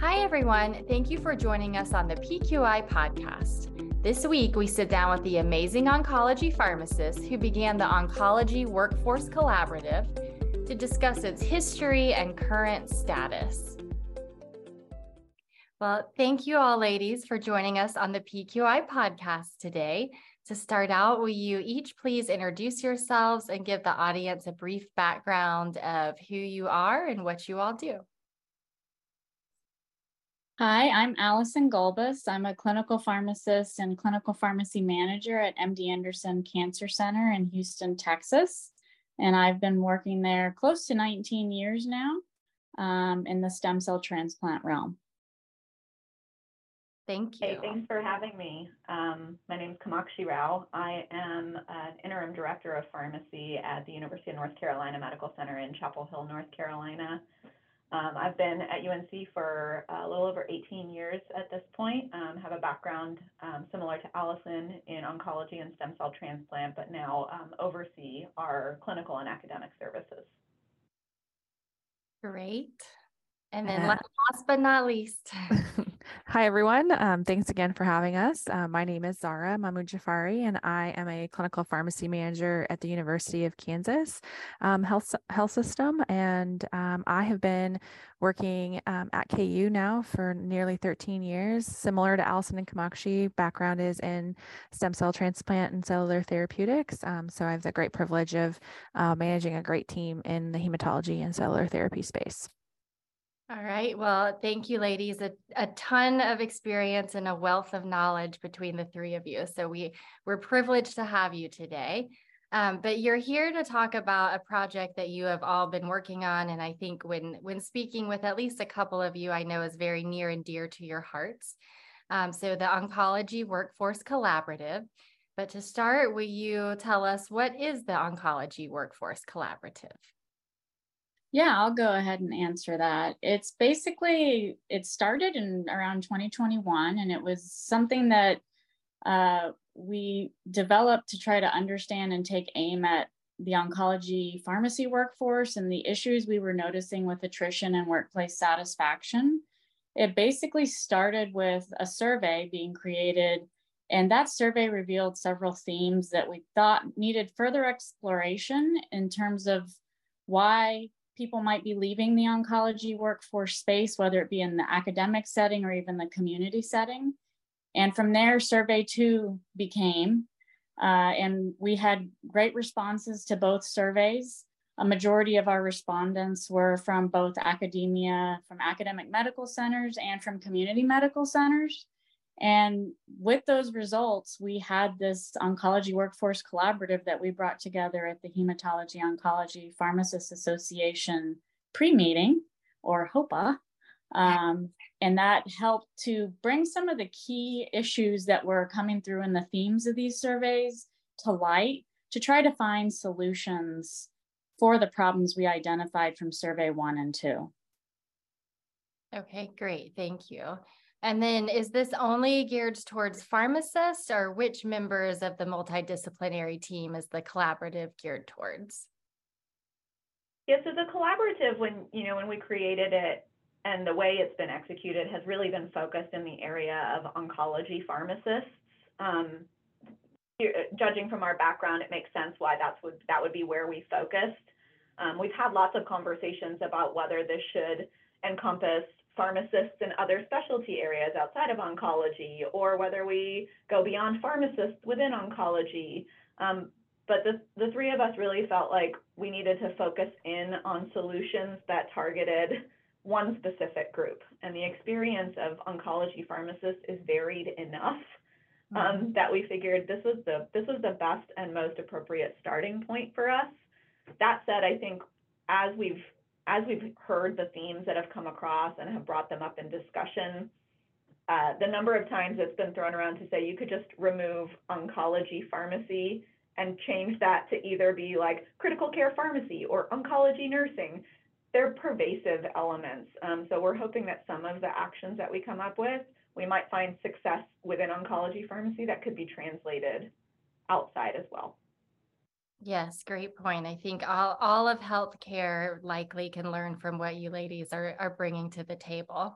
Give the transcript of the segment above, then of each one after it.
Hi, everyone. Thank you for joining us on the PQI podcast. This week, we sit down with the amazing oncology pharmacist who began the Oncology Workforce Collaborative to discuss its history and current status. Well, thank you all, ladies, for joining us on the PQI podcast today. To start out, will you each please introduce yourselves and give the audience a brief background of who you are and what you all do? Hi, I'm Alison Gulbis. I'm a clinical pharmacist and clinical pharmacy manager at MD Anderson Cancer Center in Houston, Texas. And I've been working there close to 19 years now um, in the stem cell transplant realm. Thank you. Hey, thanks for having me. Um, my name is Kamakshi Rao. I am an interim director of pharmacy at the University of North Carolina Medical Center in Chapel Hill, North Carolina. Um, I've been at UNC for a little over 18 years at this point. Um, have a background um, similar to Alison in oncology and stem cell transplant, but now um, oversee our clinical and academic services. Great. And then last but not least. Hi, everyone. Um, thanks again for having us. Uh, my name is Zahra Mahmoudjafari, and I am a clinical pharmacy manager at the University of Kansas um, Health, Health System. And um, I have been working um, at KU now for nearly 13 years. Similar to Alison and Kamakshi, background is in stem cell transplant and cellular therapeutics. Um, so I have the great privilege of uh, managing a great team in the hematology and cellular therapy space. All right. Well, thank you, ladies. A, a ton of experience and a wealth of knowledge between the three of you. So we we're privileged to have you today. Um, but you're here to talk about a project that you have all been working on, and I think when when speaking with at least a couple of you, I know is very near and dear to your hearts. Um, so the Oncology Workforce Collaborative. But to start, will you tell us what is the Oncology Workforce Collaborative? Yeah, I'll go ahead and answer that. It's basically, it started in around 2021, and it was something that uh, we developed to try to understand and take aim at the oncology pharmacy workforce and the issues we were noticing with attrition and workplace satisfaction. It basically started with a survey being created, and that survey revealed several themes that we thought needed further exploration in terms of why people might be leaving the oncology workforce space, whether it be in the academic setting or even the community setting. And from there, survey two became, uh, and we had great responses to both surveys. A majority of our respondents were from both academia, from academic medical centers, and from community medical centers. And with those results, we had this oncology workforce collaborative that we brought together at the Hematology Oncology Pharmacists Association pre meeting or HOPA. Um, and that helped to bring some of the key issues that were coming through in the themes of these surveys to light to try to find solutions for the problems we identified from survey one and two. Okay, great. Thank you. And then is this only geared towards pharmacists or which members of the multidisciplinary team is the collaborative geared towards? Yeah, so the collaborative, when you know when we created it and the way it's been executed, has really been focused in the area of oncology pharmacists. Um, judging from our background, it makes sense why that's would that would be where we focused. Um, we've had lots of conversations about whether this should encompass pharmacists in other specialty areas outside of oncology, or whether we go beyond pharmacists within oncology. Um, but the, the three of us really felt like we needed to focus in on solutions that targeted one specific group. And the experience of oncology pharmacists is varied enough um, mm-hmm. that we figured this was the this was the best and most appropriate starting point for us. That said, I think as we've as we've heard the themes that have come across and have brought them up in discussion, uh, the number of times it's been thrown around to say you could just remove oncology pharmacy and change that to either be like critical care pharmacy or oncology nursing. They're pervasive elements. Um, so we're hoping that some of the actions that we come up with, we might find success within oncology pharmacy that could be translated outside as well. Yes, great point. I think all, all of healthcare likely can learn from what you ladies are, are bringing to the table.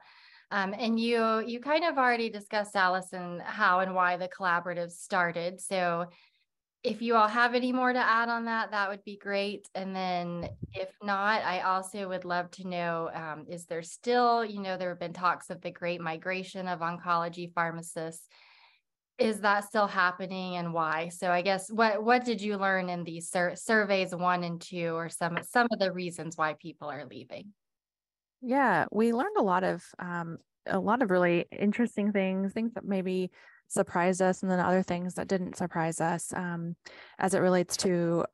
Um, and you you kind of already discussed, Alison, how and why the collaborative started. So if you all have any more to add on that, that would be great. And then if not, I also would love to know, um, is there still, you know, there have been talks of the great migration of oncology pharmacists. Is that still happening and why? So I guess what what did you learn in these sur- surveys one and two or some some of the reasons why people are leaving? Yeah, we learned a lot of um, a lot of really interesting things, things that maybe surprised us, and then other things that didn't surprise us um, as it relates to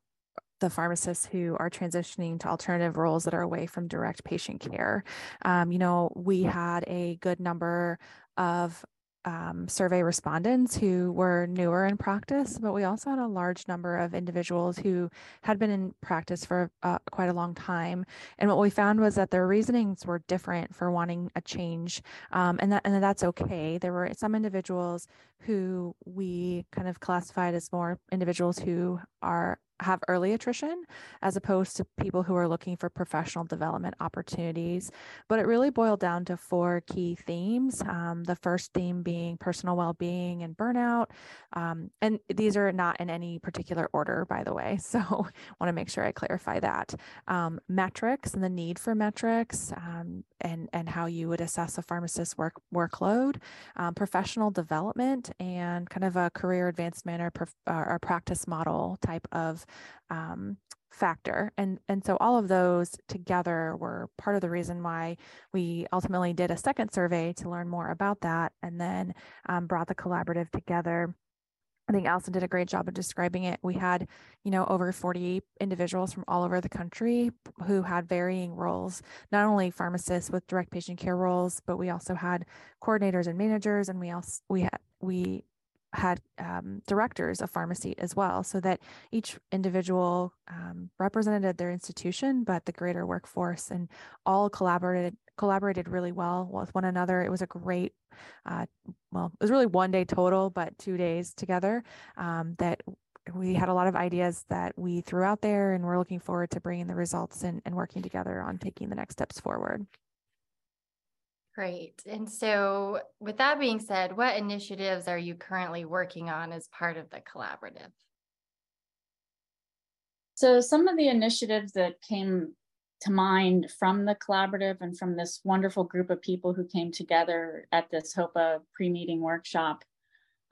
the pharmacists who are transitioning to alternative roles that are away from direct patient care. Um, you know, we had a good number of um, survey respondents who were newer in practice, but we also had a large number of individuals who had been in practice for uh, quite a long time. And what we found was that their reasonings were different for wanting a change, um, and that and that's okay. There were some individuals who we kind of classified as more individuals who are have early attrition as opposed to people who are looking for professional development opportunities. But it really boiled down to four key themes. Um, the first theme being personal well being and burnout. Um, and these are not in any particular order, by the way. So want to make sure I clarify that. Um, metrics and the need for metrics um, and, and how you would assess a pharmacist's work workload, um, professional development, and kind of a career advancement or, or practice model type of um, factor and and so all of those together were part of the reason why we ultimately did a second survey to learn more about that and then um, brought the collaborative together I think Allison did a great job of describing it. We had, you know, over 40 individuals from all over the country who had varying roles, not only pharmacists with direct patient care roles, but we also had coordinators and managers, and we also we had we had um, directors of pharmacy as well, so that each individual um, represented their institution, but the greater workforce, and all collaborated collaborated really well with one another. It was a great, uh, well, it was really one day total, but two days together. Um, that we had a lot of ideas that we threw out there, and we're looking forward to bringing the results and, and working together on taking the next steps forward. Great. And so, with that being said, what initiatives are you currently working on as part of the collaborative? So, some of the initiatives that came to mind from the collaborative and from this wonderful group of people who came together at this HOPA pre meeting workshop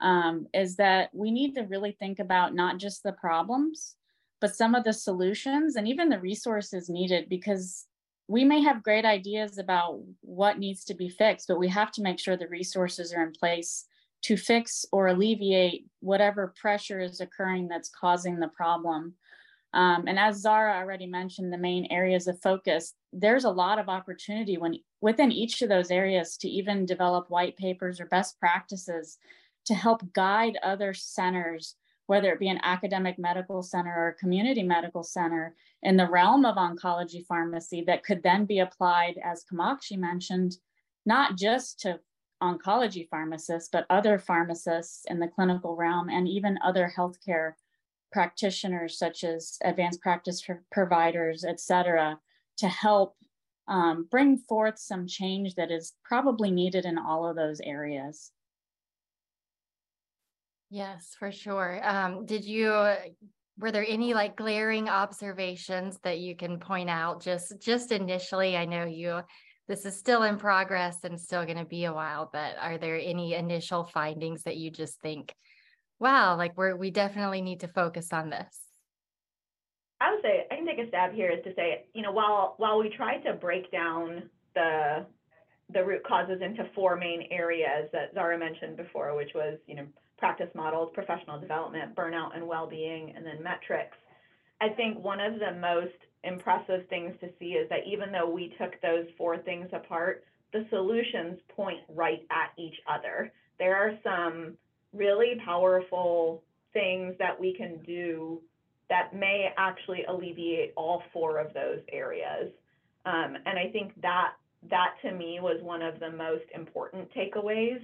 um, is that we need to really think about not just the problems, but some of the solutions and even the resources needed because we may have great ideas about what needs to be fixed, but we have to make sure the resources are in place to fix or alleviate whatever pressure is occurring that's causing the problem. Um, and as Zahra already mentioned, the main areas of focus, there's a lot of opportunity when within each of those areas to even develop white papers or best practices to help guide other centers whether it be an academic medical center or a community medical center in the realm of oncology pharmacy that could then be applied, as Kamakshi mentioned, not just to oncology pharmacists, but other pharmacists in the clinical realm and even other healthcare practitioners such as advanced practice providers, et cetera, to help um, bring forth some change that is probably needed in all of those areas. Yes, for sure. Um, did you were there any like glaring observations that you can point out just just initially? I know you this is still in progress and still going to be a while, but are there any initial findings that you just think, wow, like we're we definitely need to focus on this? I would say I can take a stab here is to say, you know, while while we try to break down the the root causes into four main areas that Zahra mentioned before, which was, you know, practice models, professional development, burnout and well-being, and then metrics. I think one of the most impressive things to see is that even though we took those four things apart, the solutions point right at each other. There are some really powerful things that we can do that may actually alleviate all four of those areas. Um, and I think that that to me was one of the most important takeaways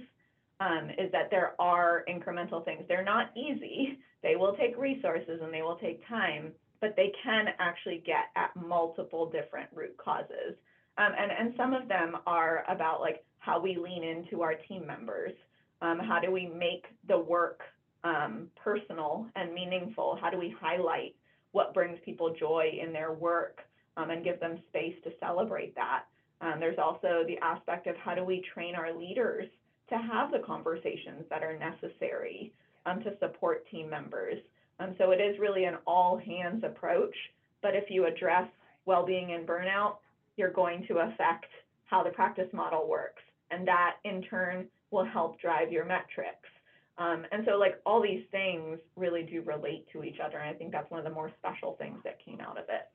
um, is that there are incremental things. They're not easy. They will take resources and they will take time, but they can actually get at multiple different root causes. Um, and, and some of them are about like how we lean into our team members. Um, how do we make the work um, personal and meaningful? How do we highlight what brings people joy in their work um, and give them space to celebrate that? Um, there's also the aspect of how do we train our leaders to have the conversations that are necessary um, to support team members. Um, so it is really an all hands approach. But if you address well being and burnout, you're going to affect how the practice model works. And that in turn will help drive your metrics. Um, and so, like, all these things really do relate to each other. And I think that's one of the more special things that came out of it.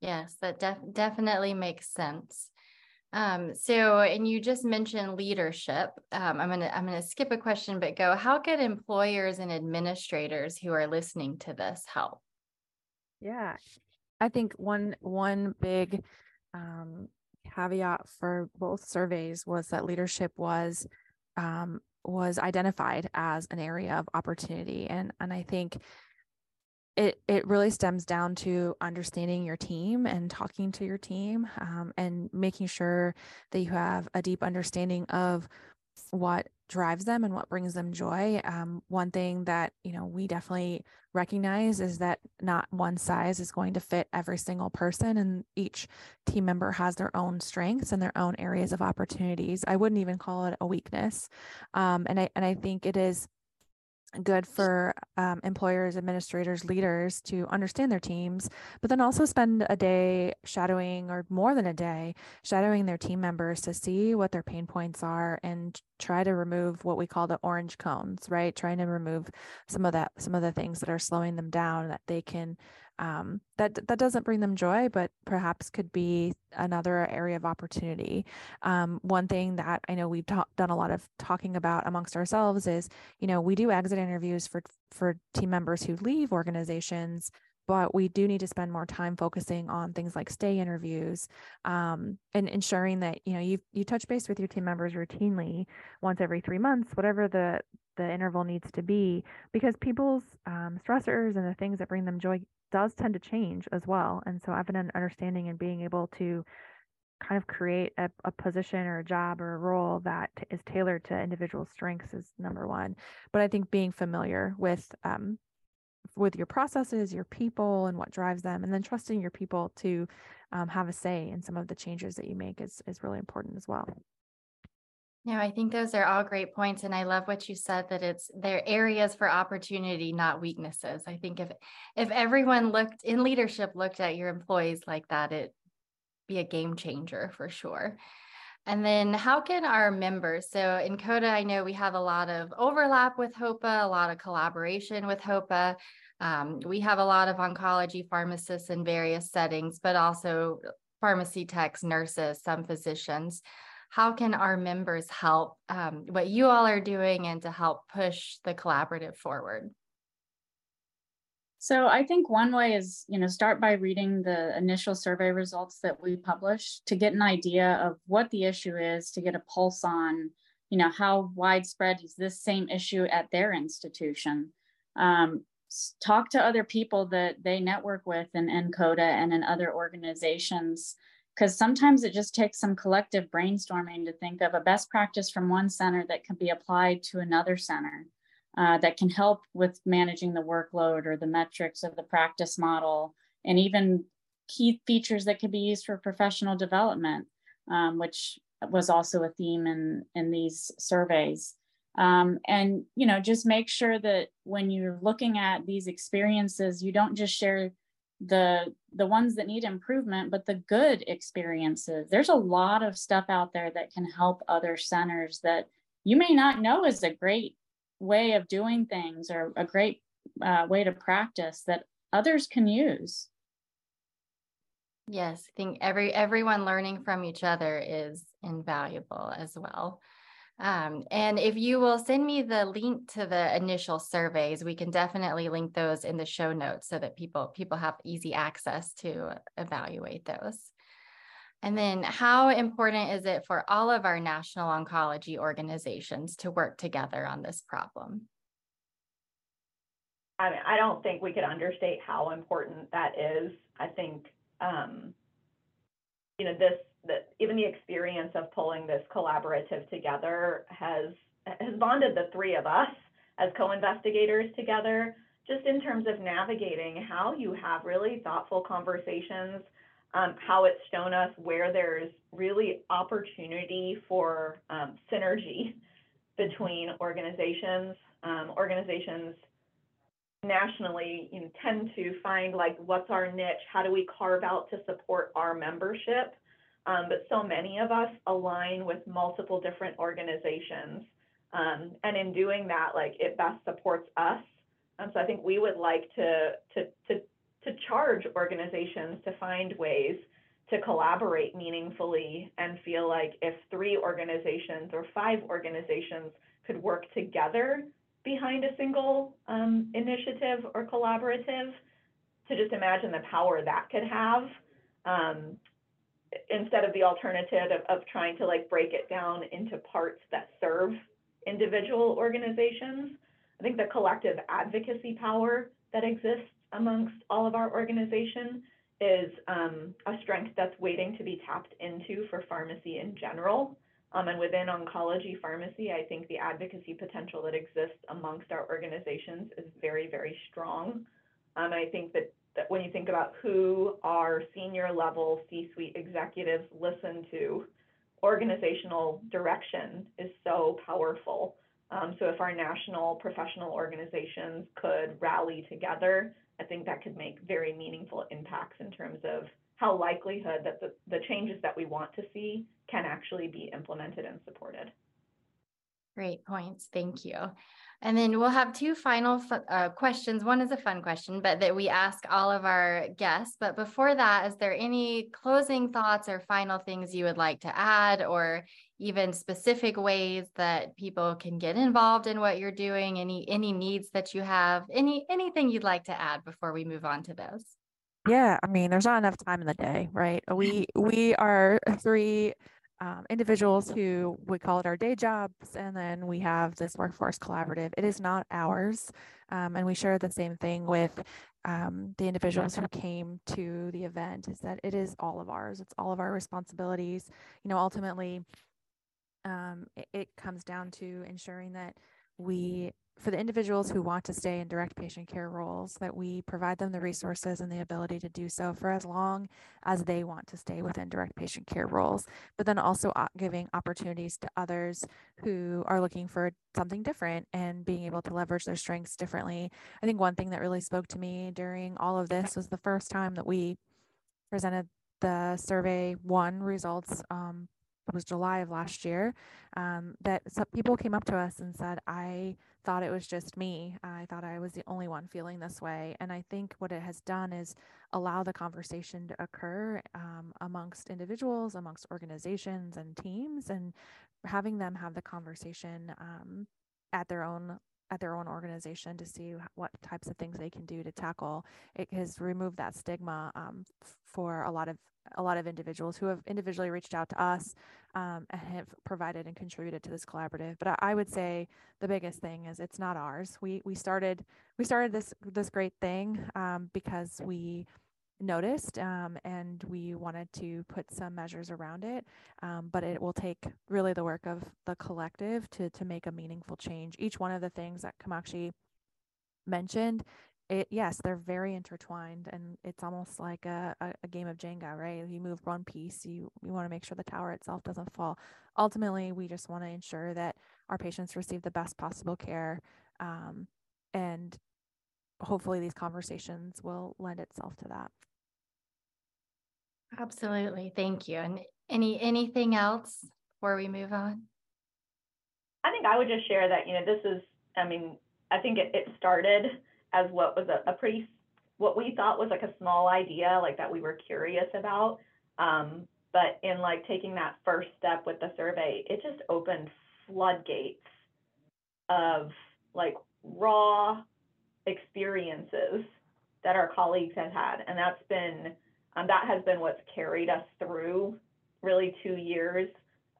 Yes, that def- definitely makes sense. Um, so, and you just mentioned leadership. Um, I'm gonna I'm gonna skip a question, but go. How could employers and administrators who are listening to this help? Yeah, I think one one big um, caveat for both surveys was that leadership was um, was identified as an area of opportunity, and and I think it it really stems down to understanding your team and talking to your team um, and making sure that you have a deep understanding of what drives them and what brings them joy. Um, one thing that you know we definitely recognize is that not one size is going to fit every single person, and each team member has their own strengths and their own areas of opportunities. I wouldn't even call it a weakness, um, and I and I think it is good for um, employers, administrators, leaders to understand their teams, but then also spend a day shadowing or more than a day shadowing their team members to see what their pain points are and try to remove what we call the orange cones, right? Trying to remove some of that, some of the things that are slowing them down that they can um, that that doesn't bring them joy, but perhaps could be another area of opportunity. Um, one thing that I know we've ta- done a lot of talking about amongst ourselves is, you know, we do exit interviews for for team members who leave organizations, but we do need to spend more time focusing on things like stay interviews um, and ensuring that you know you you touch base with your team members routinely once every three months, whatever the the interval needs to be because people's um, stressors and the things that bring them joy does tend to change as well. And so having an understanding and being able to kind of create a, a position or a job or a role that is tailored to individual strengths is number one. But I think being familiar with um, with your processes, your people, and what drives them, and then trusting your people to um, have a say in some of the changes that you make is is really important as well. Yeah, I think those are all great points. And I love what you said that it's their areas for opportunity, not weaknesses. I think if if everyone looked in leadership looked at your employees like that, it'd be a game changer for sure. And then how can our members, so NCODA, I know we have a lot of overlap with HOPA, a lot of collaboration with HOPA. Um, we have a lot of oncology pharmacists in various settings, but also pharmacy techs, nurses, some physicians how can our members help um, what you all are doing and to help push the collaborative forward? So I think one way is, you know, start by reading the initial survey results that we publish to get an idea of what the issue is, to get a pulse on, you know, how widespread is this same issue at their institution. Um, talk to other people that they network with in NCODA and in other organizations because sometimes it just takes some collective brainstorming to think of a best practice from one center that can be applied to another center uh, that can help with managing the workload or the metrics of the practice model and even key features that could be used for professional development um, which was also a theme in in these surveys. Um, and you know just make sure that when you're looking at these experiences you don't just share the the ones that need improvement but the good experiences. There's a lot of stuff out there that can help other centers that you may not know is a great way of doing things or a great uh, way to practice that others can use. Yes i think every everyone learning from each other is invaluable as well um, and if you will send me the link to the initial surveys, we can definitely link those in the show notes so that people people have easy access to evaluate those. And then how important is it for all of our national oncology organizations to work together on this problem? I mean, I don't think we could understate how important that is. I think, um, you know, this that even the experience of pulling this collaborative together has has bonded the three of us as co-investigators together, just in terms of navigating how you have really thoughtful conversations, um, how it's shown us where there's really opportunity for um, synergy between organizations. Um, organizations nationally you know, tend to find like what's our niche how do we carve out to support our membership um, but so many of us align with multiple different organizations. Um, and in doing that like it best supports us. And so i think we would like to to to to charge organizations to find ways to collaborate meaningfully and feel like if three organizations or five organizations could work together behind a single um, initiative or collaborative to just imagine the power that could have um, instead of the alternative of, of trying to like break it down into parts that serve individual organizations. I think the collective advocacy power that exists amongst all of our organization is um, a strength that's waiting to be tapped into for pharmacy in general. Um, and within oncology pharmacy, I think the advocacy potential that exists amongst our organizations is very, very strong. Um, I think that, that when you think about who our senior level C-suite executives listen to, organizational direction is so powerful. Um, so if our national professional organizations could rally together, I think that could make very meaningful impacts in terms of how likelihood that the, the changes that we want to see can actually be implemented and supported. Great points. Thank you. And then we'll have two final uh, questions. One is a fun question, but that we ask all of our guests. But before that, is there any closing thoughts or final things you would like to add, or even specific ways that people can get involved in what you're doing? Any any needs that you have? Any anything you'd like to add before we move on to those? Yeah, I mean, there's not enough time in the day, right? We we are three um, individuals who we call it our day jobs, and then we have this workforce collaborative. It is not ours, um, and we share the same thing with um, the individuals who came to the event. Is that it is all of ours. It's all of our responsibilities. You know, ultimately, um, it, it comes down to ensuring that we for the individuals who want to stay in direct patient care roles, that we provide them the resources and the ability to do so for as long as they want to stay within direct patient care roles, but then also giving opportunities to others who are looking for something different and being able to leverage their strengths differently. I think one thing that really spoke to me during all of this was the first time that we presented the survey one results um, was July of last year, um, that some people came up to us and said, I thought it was just me. I thought I was the only one feeling this way. And I think what it has done is allow the conversation to occur um, amongst individuals, amongst organizations and teams, and having them have the conversation um, at their own at their own organization to see what types of things they can do to tackle it has removed that stigma um, for a lot of a lot of individuals who have individually reached out to us um, and have provided and contributed to this collaborative. But I, I, would say the biggest thing is it's not ours. We we started we started this this great thing um, because we noticed um, and we wanted to put some measures around it. Um, but it will take really the work of the collective to to make a meaningful change. Each one of the things that Kamakshi mentioned it yes they're very intertwined and it's almost like a, a, a game of jenga right you move one piece you you want to make sure the tower itself doesn't fall ultimately we just want to ensure that our patients receive the best possible care um, and hopefully these conversations will lend itself to that absolutely. Thank you. And any anything else before we move on? I think i would just share that you know this is i mean i think it, it started as what was a, a pretty what we thought was like a small idea like that we were curious about. Um, but in like taking that first step with the survey it just opened floodgates of like raw experiences that our colleagues have had. And that's been um, that has been what's carried us through really two years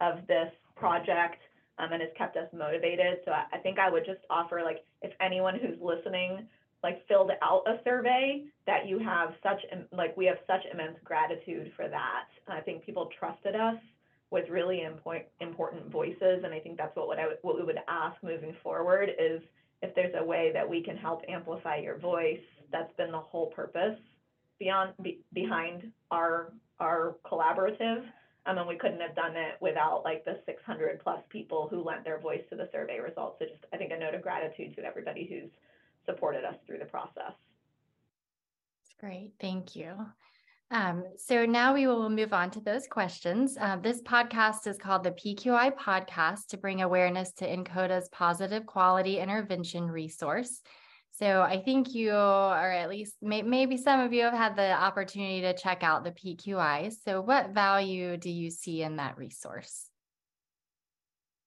of this project um, and has kept us motivated so I, I think i would just offer like if anyone who's listening like filled out a survey that you have such like we have such immense gratitude for that I think people trusted us with really important important voices, and I think that's what, what I what we would ask moving forward is if there's a way that we can help amplify your voice. That's been the whole purpose beyond be, behind our our collaborative. Um, and we couldn't have done it without like the 600 plus people who lent their voice to the survey results. So just I think a note of gratitude to everybody who's supported us through the process. That's great, thank you. Um, so now we will move on to those questions. Uh, this podcast is called the PQI Podcast to bring awareness to NCODA's positive quality intervention resource. So I think you, or at least may, maybe some of you have had the opportunity to check out the PQI. So what value do you see in that resource?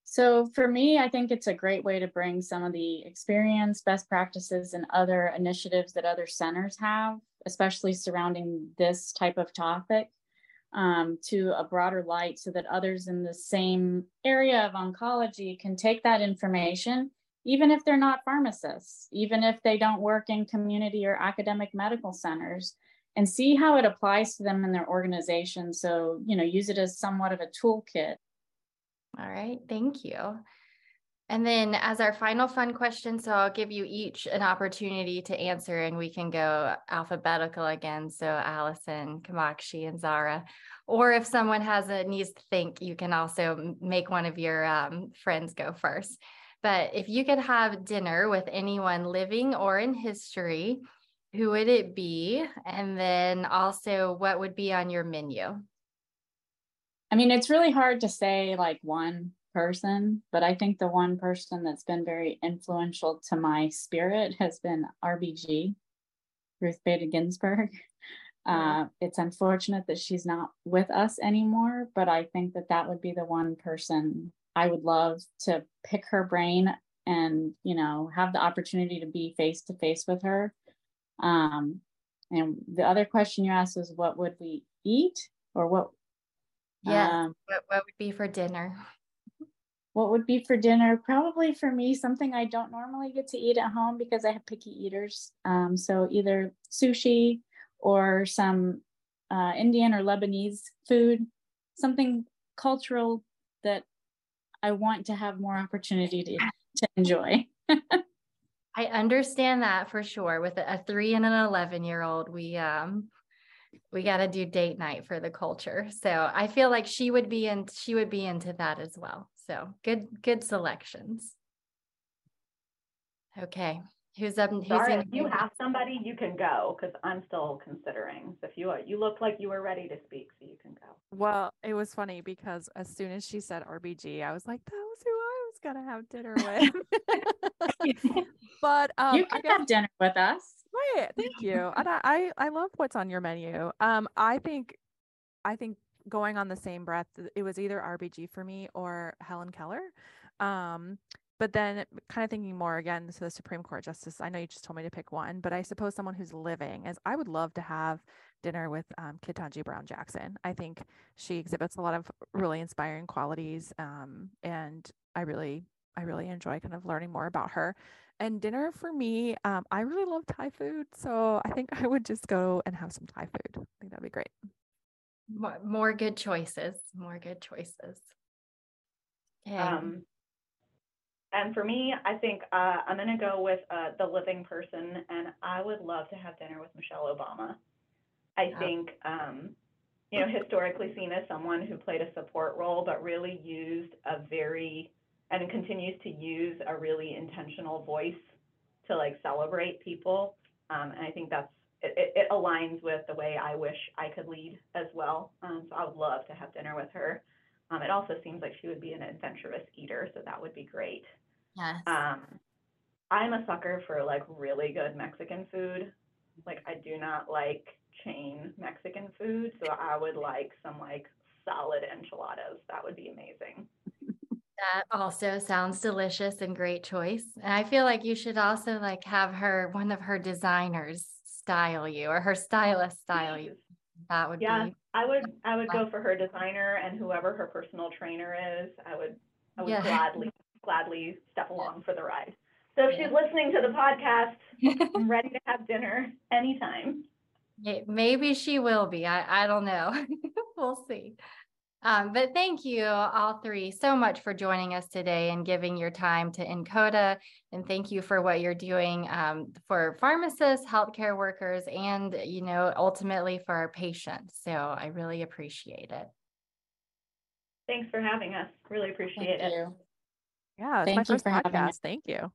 So for me, I think it's a great way to bring some of the experience, best practices, and other initiatives that other centers have, especially surrounding this type of topic, um, to a broader light so that others in the same area of oncology can take that information, even if they're not pharmacists, even if they don't work in community or academic medical centers, and see how it applies to them in their organization. So, you know, use it as somewhat of a toolkit all right, thank you. And then as our final fun question, so I'll give you each an opportunity to answer and we can go alphabetical again. So Alison, Kamakshi, and Zahra. Or if someone has a needs to think, you can also make one of your um, friends go first. But if you could have dinner with anyone living or in history, who would it be? And then also, what would be on your menu? I mean, it's really hard to say like one person, but I think the one person that's been very influential to my spirit has been RBG, Ruth Bader Ginsburg. Uh, it's unfortunate that she's not with us anymore, but I think that that would be the one person I would love to pick her brain and, you know, have the opportunity to be face to face with her. Um, and the other question you asked was, what would we eat or what yeah. Um, what, what would be for dinner? What would be for dinner? Probably for me, something I don't normally get to eat at home because I have picky eaters. Um, so either sushi or some uh, Indian or Lebanese food, something cultural that I want to have more opportunity to, to enjoy. I understand that for sure. With a three and an 11 year old, we, um, we got to do date night for the culture. So I feel like she would be in she would be into that as well. So good good selections. Okay. Who's up? Who's Sorry, if you have somebody, you can go because I'm still considering. So if you you look like you were ready to speak, so you can go. Well, it was funny because as soon as she said RBG, I was like, that was who I was gonna have dinner with. but um, you can have dinner with us. Right. Thank you. And I, I, I love what's on your menu. Um, I think, I think going on the same breath, it was either RBG for me or Helen Keller. Um, but then kind of thinking more again to the Supreme Court Justice, I know you just told me to pick one, but I suppose someone who's living as I would love to have dinner with um, Ketanji Brown Jackson. I think she exhibits a lot of really inspiring qualities. Um, and I really, I really enjoy kind of learning more about her. And dinner for me, um, I really love Thai food. So I think I would just go and have some Thai food. I think that'd be great. More, more good choices. More good choices. Okay. Um, and for me, I think uh, I'm going to go with uh, the living person, and I would love to have dinner with Michelle Obama. I think, um, you know, historically seen as someone who played a support role, but really used a very and continues to use a really intentional voice to like celebrate people. Um, and I think that's it, it, aligns with the way I wish I could lead as well. Um, so I would love to have dinner with her. Um, it also seems like she would be an adventurous eater, so that would be great. Yes. Um, I'm a sucker for like really good Mexican food. Like I do not like chain Mexican food, so I would like some like solid enchiladas. That would be amazing. That also sounds delicious and great choice. And I feel like you should also like have her one of her designers style you or her stylist style you. That would yeah, be I would I would go for her designer and whoever her personal trainer is. I would I would yeah. gladly gladly step along for the ride. So if she's listening to the podcast, I'm ready to have dinner anytime. Maybe she will be. I, I don't know. we'll see. Um, but thank you all three so much for joining us today and giving your time to NCODA. And thank you for what you're doing um, for pharmacists, healthcare workers, and, you know, ultimately for our patients. So I really appreciate it. Thanks for having us. Really appreciate Thank it. you. Yeah, Thank you first for having us. Thank you.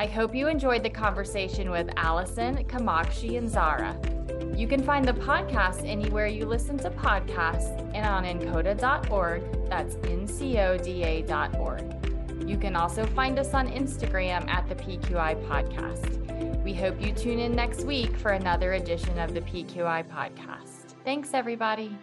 I hope you enjoyed the conversation with Alison, Kamakshi, and Zahra. You can find the podcast anywhere you listen to podcasts and on ncoda.org. That's ncoda.org. You can also find us on Instagram at the PQI Podcast. We hope you tune in next week for another edition of the PQI Podcast. Thanks, everybody.